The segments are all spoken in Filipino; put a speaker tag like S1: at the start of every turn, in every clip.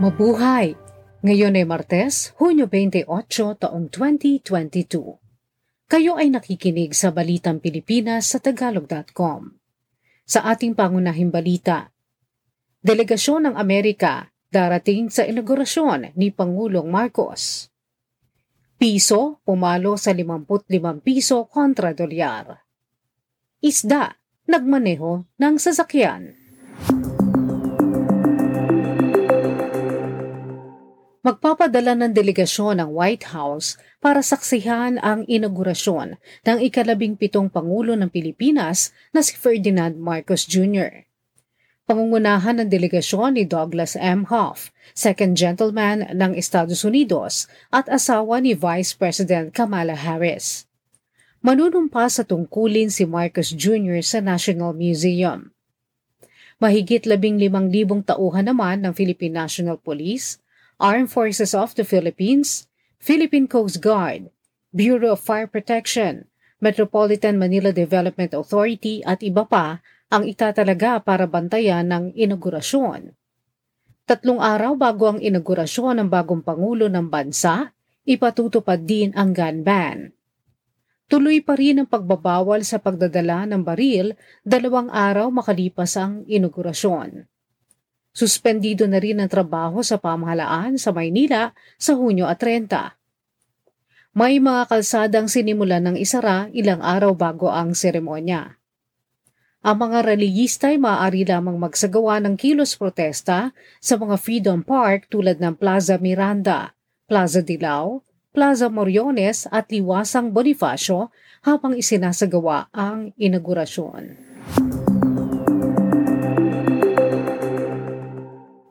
S1: Mabuhay! Ngayon ay Martes, Hunyo 28, taong 2022. Kayo ay nakikinig sa Balitang Pilipinas sa Tagalog.com. Sa ating pangunahing balita, Delegasyon ng Amerika darating sa inaugurasyon ni Pangulong Marcos. Piso pumalo sa 55 piso kontra dolyar. Isda nagmaneho ng sasakyan. Magpapadala ng delegasyon ng White House para saksihan ang inaugurasyon ng ikalabing pitong Pangulo ng Pilipinas na si Ferdinand Marcos Jr. Pangungunahan ng delegasyon ni Douglas M. Hoff, second gentleman ng Estados Unidos at asawa ni Vice President Kamala Harris. Manunumpa sa tungkulin si Marcos Jr. sa National Museum. Mahigit labing limang libong tauhan naman ng Philippine National Police, Armed Forces of the Philippines, Philippine Coast Guard, Bureau of Fire Protection, Metropolitan Manila Development Authority at iba pa ang itatalaga para bantayan ng inaugurasyon. Tatlong araw bago ang inaugurasyon ng bagong Pangulo ng Bansa, ipatutupad din ang gun ban. Tuloy pa rin ang pagbabawal sa pagdadala ng baril dalawang araw makalipas ang inaugurasyon. Suspendido na rin ang trabaho sa pamahalaan sa Maynila sa Hunyo at 30. May mga kalsadang sinimulan ng isara ilang araw bago ang seremonya. Ang mga reliyista ay maaari lamang magsagawa ng kilos protesta sa mga Freedom Park tulad ng Plaza Miranda, Plaza Dilao, Plaza Moriones at Liwasang Bonifacio habang isinasagawa ang inaugurasyon.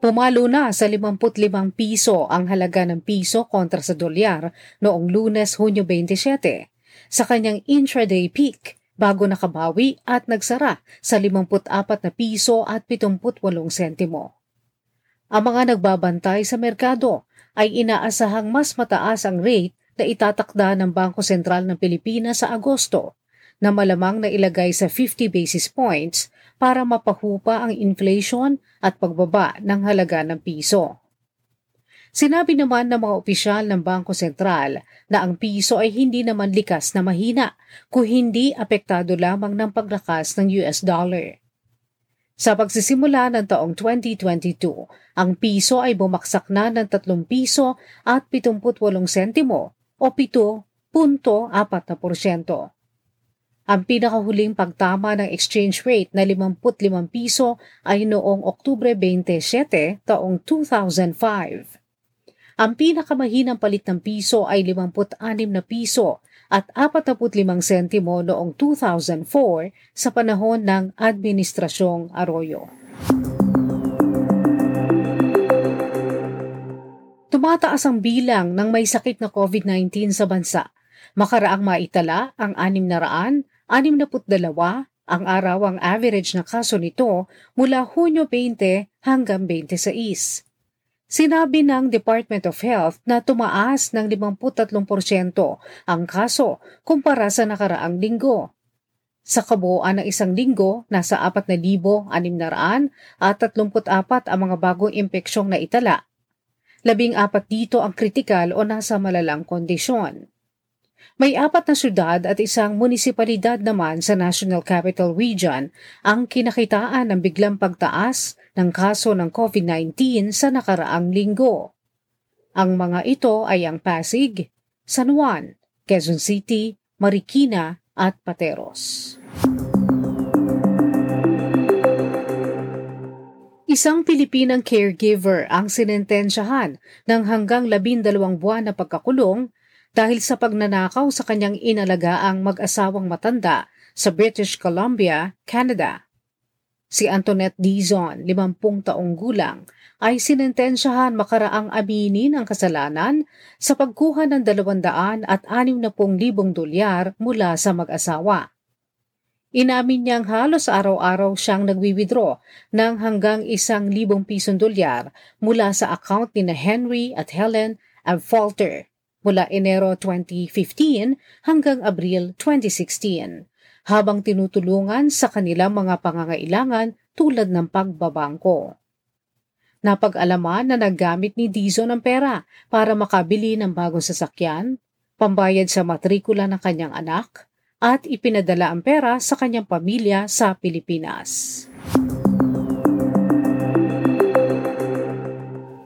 S1: Pumalo na sa 55 piso ang halaga ng piso kontra sa dolyar noong lunes Hunyo 27 sa kanyang intraday peak bago nakabawi at nagsara sa 54 na piso at 78 sentimo. Ang mga nagbabantay sa merkado ay inaasahang mas mataas ang rate na itatakda ng Bangko Sentral ng Pilipinas sa Agosto na malamang na ilagay sa 50 basis points para mapahupa ang inflation at pagbaba ng halaga ng piso. Sinabi naman ng mga opisyal ng Bangko Sentral na ang piso ay hindi naman likas na mahina kung hindi apektado lamang ng paglakas ng US dollar. Sa pagsisimula ng taong 2022, ang piso ay bumaksak na ng 3 piso at 78 sentimo o 7.4%. Ang pinakahuling pagtama ng exchange rate na 55 piso ay noong Oktubre 27 taong 2005. Ang pinakamahinang palit ng piso ay 56 na piso at 45 sentimo noong 2004 sa panahon ng Administrasyong Arroyo. Tumataas ang bilang ng may sakit na COVID-19 sa bansa. Makaraang maitala ang 600 62 ang araw ang average na kaso nito mula Hunyo 20 hanggang 26. Sinabi ng Department of Health na tumaas ng 53% ang kaso kumpara sa nakaraang linggo. Sa kabuuan ng isang linggo, nasa 4,600 at 34 ang mga bagong impeksyong na itala. Labing apat dito ang kritikal o nasa malalang kondisyon. May apat na syudad at isang munisipalidad naman sa National Capital Region ang kinakitaan ng biglang pagtaas ng kaso ng COVID-19 sa nakaraang linggo. Ang mga ito ay ang Pasig, San Juan, Quezon City, Marikina at Pateros. Isang Pilipinang caregiver ang sinentensyahan ng hanggang labindalawang buwan na pagkakulong dahil sa pagnanakaw sa kanyang inalagaang mag-asawang matanda sa British Columbia, Canada. Si Antoinette Dizon, 50 taong gulang, ay sinentensyahan makaraang aminin ang kasalanan sa pagkuha ng 200 at 60,000 dolyar mula sa mag-asawa. Inamin niyang halos araw-araw siyang nagwi-withdraw ng hanggang isang libong pisong dolyar mula sa account ni na Henry at Helen Abfalter mula Enero 2015 hanggang Abril 2016 habang tinutulungan sa kanilang mga pangangailangan tulad ng pagbabangko. Napag-alaman na naggamit ni Dizon ng pera para makabili ng bagong sasakyan, pambayad sa matrikula ng kanyang anak, at ipinadala ang pera sa kanyang pamilya sa Pilipinas.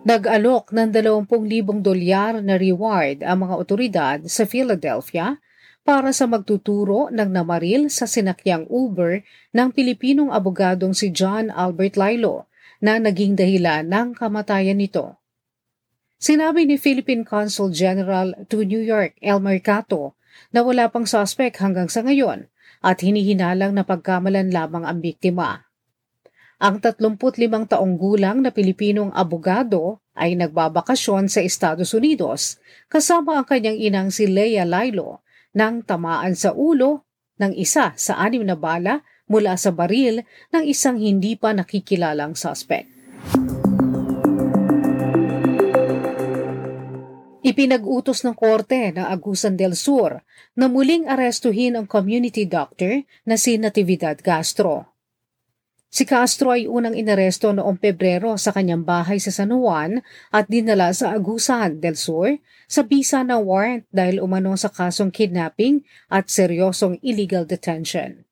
S1: Nag-alok ng 20,000 dolyar na reward ang mga otoridad sa Philadelphia para sa magtuturo ng namaril sa sinakyang Uber ng Pilipinong abogadong si John Albert Lilo na naging dahilan ng kamatayan nito. Sinabi ni Philippine Consul General to New York Elmer Cato na wala pang suspect hanggang sa ngayon at hinihinalang na pagkamalan lamang ang biktima. Ang 35 taong gulang na Pilipinong abogado ay nagbabakasyon sa Estados Unidos kasama ang kanyang inang si Leia Lilo nang tamaan sa ulo ng isa sa anim na bala mula sa baril ng isang hindi pa nakikilalang suspect. Ipinag-utos ng korte ng Agusan del Sur na muling arestuhin ang community doctor na si Natividad Castro. Si Castro ay unang inaresto noong Pebrero sa kanyang bahay sa San Juan at dinala sa Agusan del Sur sa bisa ng warrant dahil umano sa kasong kidnapping at seryosong illegal detention.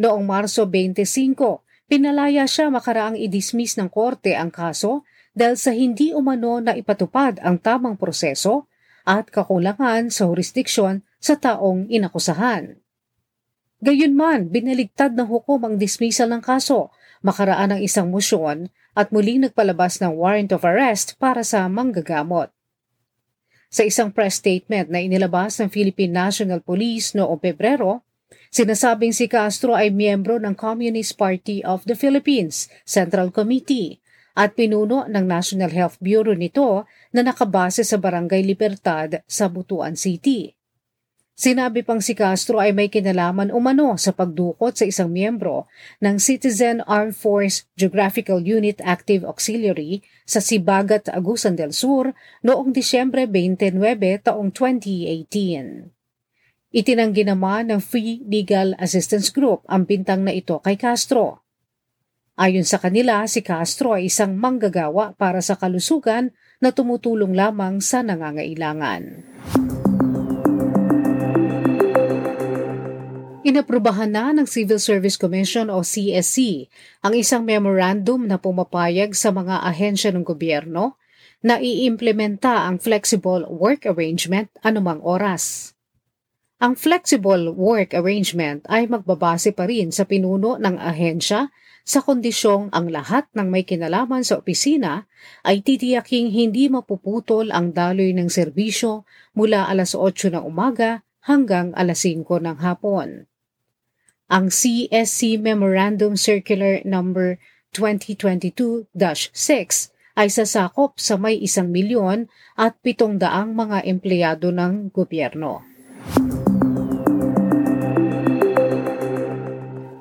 S1: Noong Marso 25, pinalaya siya makaraang i-dismiss ng korte ang kaso dahil sa hindi umano na ipatupad ang tamang proseso at kakulangan sa jurisdiksyon sa taong inakusahan. Gayunman, binaligtad ng hukom ang dismissal ng kaso, makaraan ng isang musyon at muling nagpalabas ng warrant of arrest para sa manggagamot. Sa isang press statement na inilabas ng Philippine National Police noong Pebrero, sinasabing si Castro ay miyembro ng Communist Party of the Philippines Central Committee at pinuno ng National Health Bureau nito na nakabase sa Barangay Libertad sa Butuan City. Sinabi pang si Castro ay may kinalaman umano sa pagdukot sa isang miyembro ng Citizen Armed Force Geographical Unit Active Auxiliary sa Sibagat, Agusan del Sur noong Disyembre 29 taong 2018. Itinanggi naman ng Free Legal Assistance Group ang bintang na ito kay Castro. Ayon sa kanila, si Castro ay isang manggagawa para sa kalusugan na tumutulong lamang sa nangangailangan. Inaprubahan na ng Civil Service Commission o CSC ang isang memorandum na pumapayag sa mga ahensya ng gobyerno na iimplementa ang flexible work arrangement anumang oras. Ang flexible work arrangement ay magbabase pa rin sa pinuno ng ahensya sa kondisyong ang lahat ng may kinalaman sa opisina ay titiyaking hindi mapuputol ang daloy ng serbisyo mula alas 8 ng umaga hanggang alas 5 ng hapon. Ang CSC Memorandum Circular Number 2022-6 ay sasakop sa may isang milyon at pitong daang mga empleyado ng gobyerno.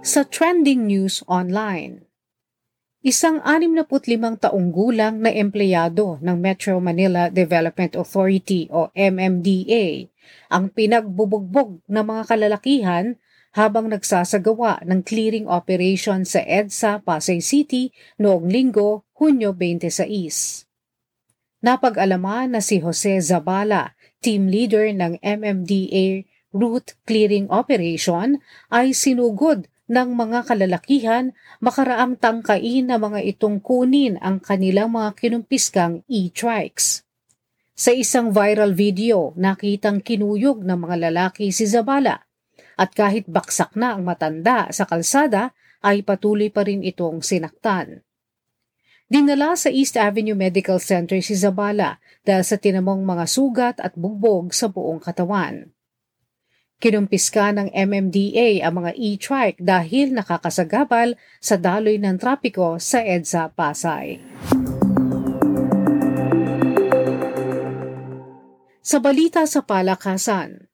S1: Sa trending news online, Isang 65 taong gulang na empleyado ng Metro Manila Development Authority o MMDA ang pinagbubugbog ng mga kalalakihan habang nagsasagawa ng clearing operation sa EDSA Pasay City noong linggo, Hunyo 26. Napag-alaman na si Jose Zabala, team leader ng MMDA Route Clearing Operation, ay sinugod ng mga kalalakihan makaraang tangkain na mga itong kunin ang kanilang mga kinumpiskang e-trikes. Sa isang viral video, nakitang kinuyog ng mga lalaki si Zabala at kahit baksak na ang matanda sa kalsada ay patuloy pa rin itong sinaktan. Dinala sa East Avenue Medical Center si Zabala dahil sa tinamong mga sugat at bugbog sa buong katawan. Kinumpiska ng MMDA ang mga e-trike dahil nakakasagabal sa daloy ng trapiko sa EDSA Pasay. Sa balita sa palakasan,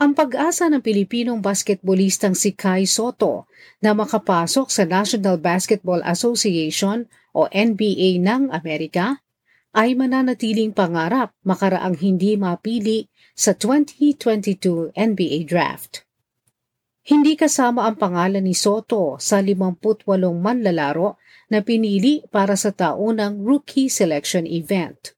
S1: ang pag-asa ng Pilipinong basketballistang si Kai Soto na makapasok sa National Basketball Association o NBA ng Amerika ay mananatiling pangarap makaraang hindi mapili sa 2022 NBA Draft. Hindi kasama ang pangalan ni Soto sa 58 manlalaro na pinili para sa taunang rookie selection event.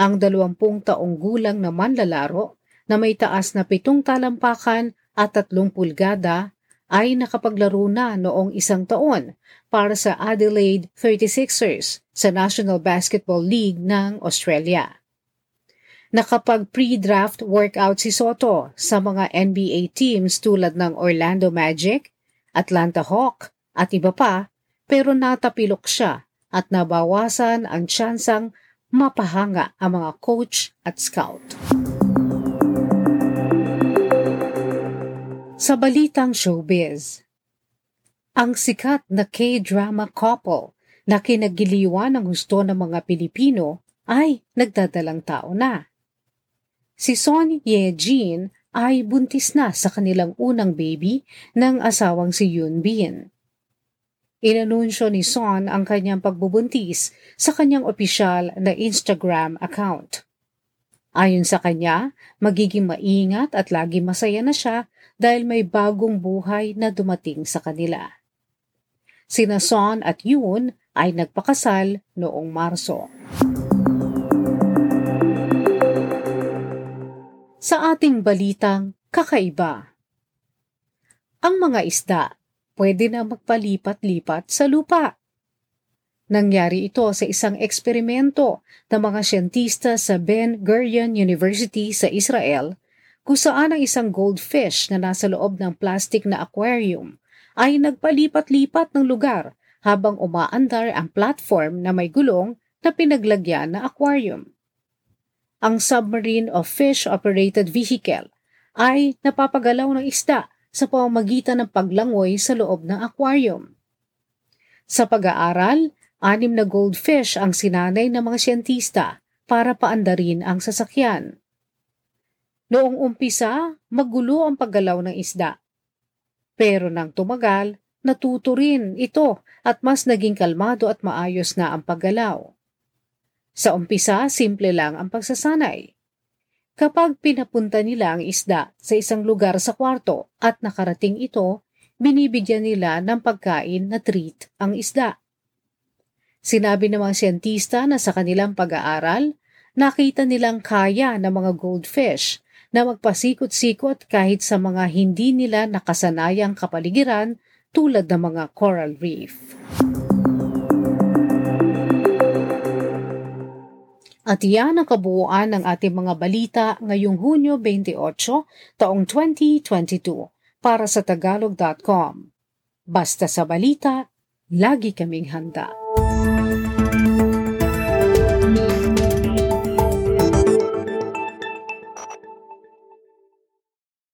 S1: Ang 20 taong gulang na manlalaro na may taas na pitong talampakan at tatlong pulgada ay nakapaglaro na noong isang taon para sa Adelaide 36ers sa National Basketball League ng Australia. Nakapag pre-draft workout si Soto sa mga NBA teams tulad ng Orlando Magic, Atlanta Hawk at iba pa pero natapilok siya at nabawasan ang tsansang mapahanga ang mga coach at scout. Sa balitang showbiz, ang sikat na K-drama couple na kinagiliwan ng gusto ng mga Pilipino ay nagdadalang tao na. Si Son Ye Jin ay buntis na sa kanilang unang baby ng asawang si Yoon Bin. Inanunsyo ni Son ang kanyang pagbubuntis sa kanyang opisyal na Instagram account. Ayon sa kanya, magiging maingat at lagi masaya na siya dahil may bagong buhay na dumating sa kanila. Sina Son at Yoon ay nagpakasal noong Marso. Sa ating balitang kakaiba. Ang mga isda pwede na magpalipat-lipat sa lupa. Nangyari ito sa isang eksperimento ng mga siyentista sa Ben Gurion University sa Israel kung saan ang isang goldfish na nasa loob ng plastic na aquarium ay nagpalipat-lipat ng lugar habang umaandar ang platform na may gulong na pinaglagyan na aquarium ang Submarine of Fish-Operated Vehicle ay napapagalaw ng isda sa pamamagitan ng paglangoy sa loob ng aquarium. Sa pag-aaral, anim na goldfish ang sinanay ng mga siyentista para paandarin ang sasakyan. Noong umpisa, magulo ang paggalaw ng isda. Pero nang tumagal, natuto rin ito at mas naging kalmado at maayos na ang paggalaw. Sa umpisa, simple lang ang pagsasanay. Kapag pinapunta nila ang isda sa isang lugar sa kwarto at nakarating ito, binibigyan nila ng pagkain na treat ang isda. Sinabi ng mga siyentista na sa kanilang pag-aaral, nakita nilang kaya ng mga goldfish na magpasikot-sikot kahit sa mga hindi nila nakasanayang kapaligiran tulad ng mga coral reef. At iyan ang kabuuan ng ating mga balita ngayong Hunyo 28, taong 2022 para sa tagalog.com. Basta sa balita, lagi kaming handa.